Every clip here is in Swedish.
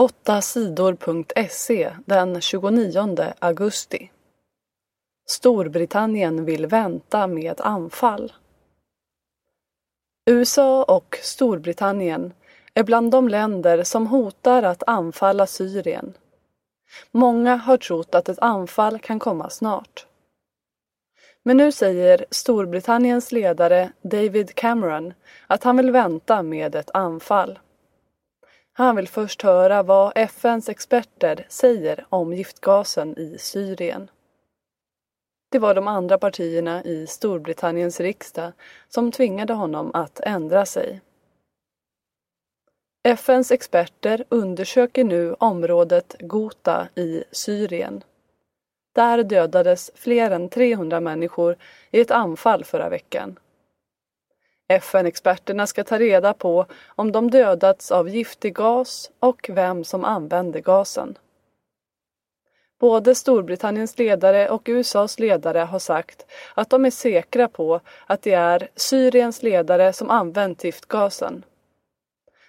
8 sidor.se den 29 augusti. Storbritannien vill vänta med anfall. USA och Storbritannien är bland de länder som hotar att anfalla Syrien. Många har trott att ett anfall kan komma snart. Men nu säger Storbritanniens ledare David Cameron att han vill vänta med ett anfall. Han vill först höra vad FNs experter säger om giftgasen i Syrien. Det var de andra partierna i Storbritanniens riksdag som tvingade honom att ändra sig. FNs experter undersöker nu området Ghouta i Syrien. Där dödades fler än 300 människor i ett anfall förra veckan. FN-experterna ska ta reda på om de dödats av giftig gas och vem som använde gasen. Både Storbritanniens ledare och USAs ledare har sagt att de är säkra på att det är Syriens ledare som använt giftgasen.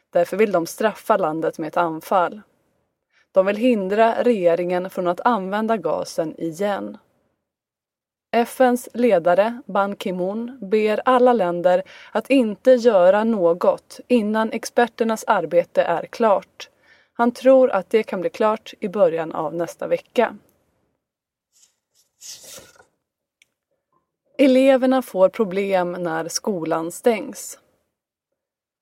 Därför vill de straffa landet med ett anfall. De vill hindra regeringen från att använda gasen igen. FNs ledare Ban Ki-Moon ber alla länder att inte göra något innan experternas arbete är klart. Han tror att det kan bli klart i början av nästa vecka. Eleverna får problem när skolan stängs.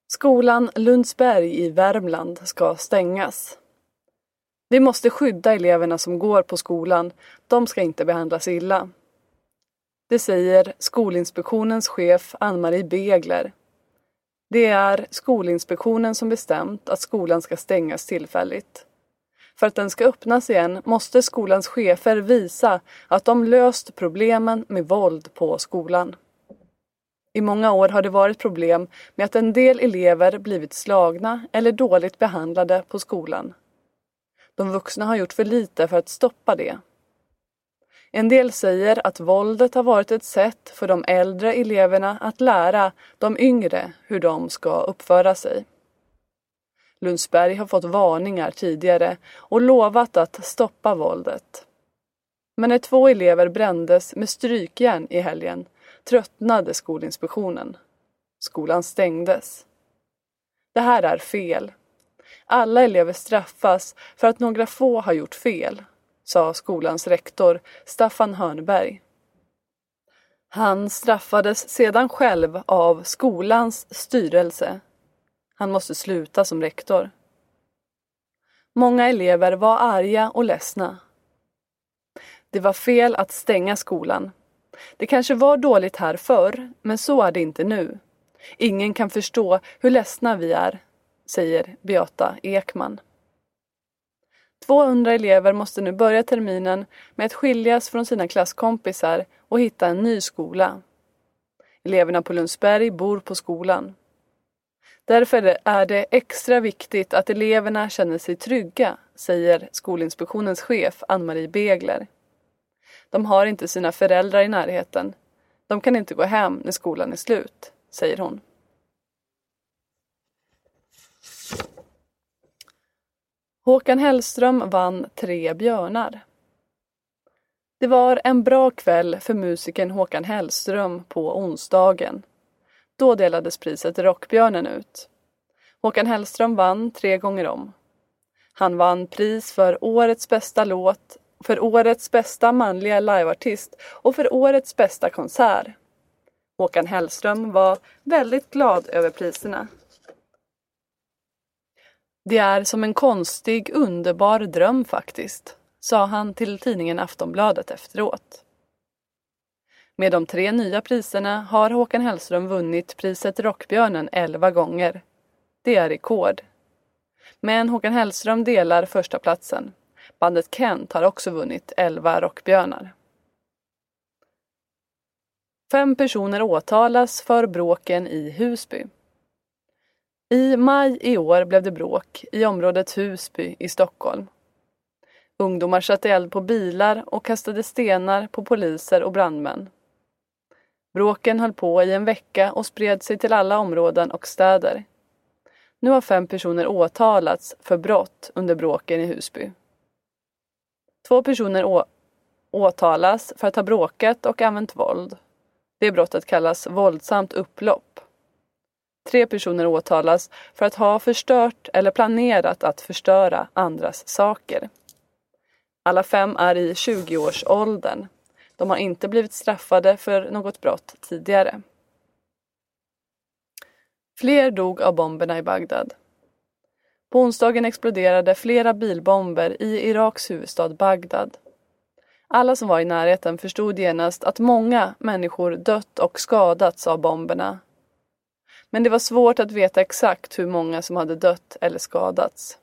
Skolan Lundsberg i Värmland ska stängas. Vi måste skydda eleverna som går på skolan. De ska inte behandlas illa. Det säger Skolinspektionens chef Ann-Marie Begler. Det är Skolinspektionen som bestämt att skolan ska stängas tillfälligt. För att den ska öppnas igen måste skolans chefer visa att de löst problemen med våld på skolan. I många år har det varit problem med att en del elever blivit slagna eller dåligt behandlade på skolan. De vuxna har gjort för lite för att stoppa det. En del säger att våldet har varit ett sätt för de äldre eleverna att lära de yngre hur de ska uppföra sig. Lundsberg har fått varningar tidigare och lovat att stoppa våldet. Men när två elever brändes med strykjärn i helgen tröttnade Skolinspektionen. Skolan stängdes. Det här är fel. Alla elever straffas för att några få har gjort fel, sa skolans rektor Staffan Hörnberg. Han straffades sedan själv av skolans styrelse. Han måste sluta som rektor. Många elever var arga och ledsna. Det var fel att stänga skolan. Det kanske var dåligt här förr, men så är det inte nu. Ingen kan förstå hur ledsna vi är, säger Beata Ekman. 200 elever måste nu börja terminen med att skiljas från sina klasskompisar och hitta en ny skola. Eleverna på Lundsberg bor på skolan. Därför är det extra viktigt att eleverna känner sig trygga, säger Skolinspektionens chef Ann-Marie Begler. De har inte sina föräldrar i närheten. De kan inte gå hem när skolan är slut, säger hon. Håkan Hellström vann tre björnar. Det var en bra kväll för musikern Håkan Hellström på onsdagen. Då delades priset Rockbjörnen ut. Håkan Hellström vann tre gånger om. Han vann pris för årets bästa låt, för årets bästa manliga liveartist och för årets bästa konsert. Håkan Hellström var väldigt glad över priserna. Det är som en konstig, underbar dröm faktiskt, sa han till tidningen Aftonbladet efteråt. Med de tre nya priserna har Håkan Hellström vunnit priset Rockbjörnen elva gånger. Det är rekord. Men Håkan Hellström delar första platsen. Bandet Kent har också vunnit elva Rockbjörnar. Fem personer åtalas för bråken i Husby. I maj i år blev det bråk i området Husby i Stockholm. Ungdomar satte eld på bilar och kastade stenar på poliser och brandmän. Bråken höll på i en vecka och spred sig till alla områden och städer. Nu har fem personer åtalats för brott under bråken i Husby. Två personer åtalas för att ha bråkat och använt våld. Det brottet kallas våldsamt upplopp. Tre personer åtalas för att ha förstört eller planerat att förstöra andras saker. Alla fem är i 20-årsåldern. De har inte blivit straffade för något brott tidigare. Fler dog av bomberna i Bagdad. På onsdagen exploderade flera bilbomber i Iraks huvudstad Bagdad. Alla som var i närheten förstod genast att många människor dött och skadats av bomberna. Men det var svårt att veta exakt hur många som hade dött eller skadats.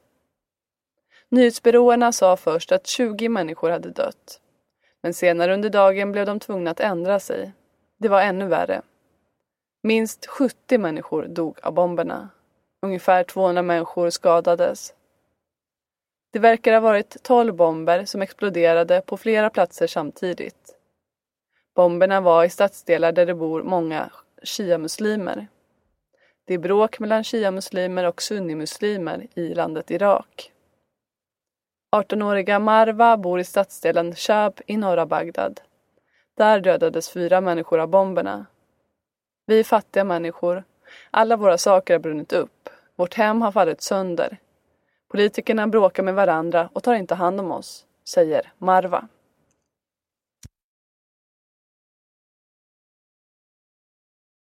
Nyhetsbyråerna sa först att 20 människor hade dött. Men senare under dagen blev de tvungna att ändra sig. Det var ännu värre. Minst 70 människor dog av bomberna. Ungefär 200 människor skadades. Det verkar ha varit 12 bomber som exploderade på flera platser samtidigt. Bomberna var i stadsdelar där det bor många shia-muslimer. Det är bråk mellan shia-muslimer och sunnimuslimer i landet Irak. 18-åriga Marwa bor i stadsdelen Shab i norra Bagdad. Där dödades fyra människor av bomberna. Vi är fattiga människor. Alla våra saker har brunnit upp. Vårt hem har fallit sönder. Politikerna bråkar med varandra och tar inte hand om oss, säger Marwa.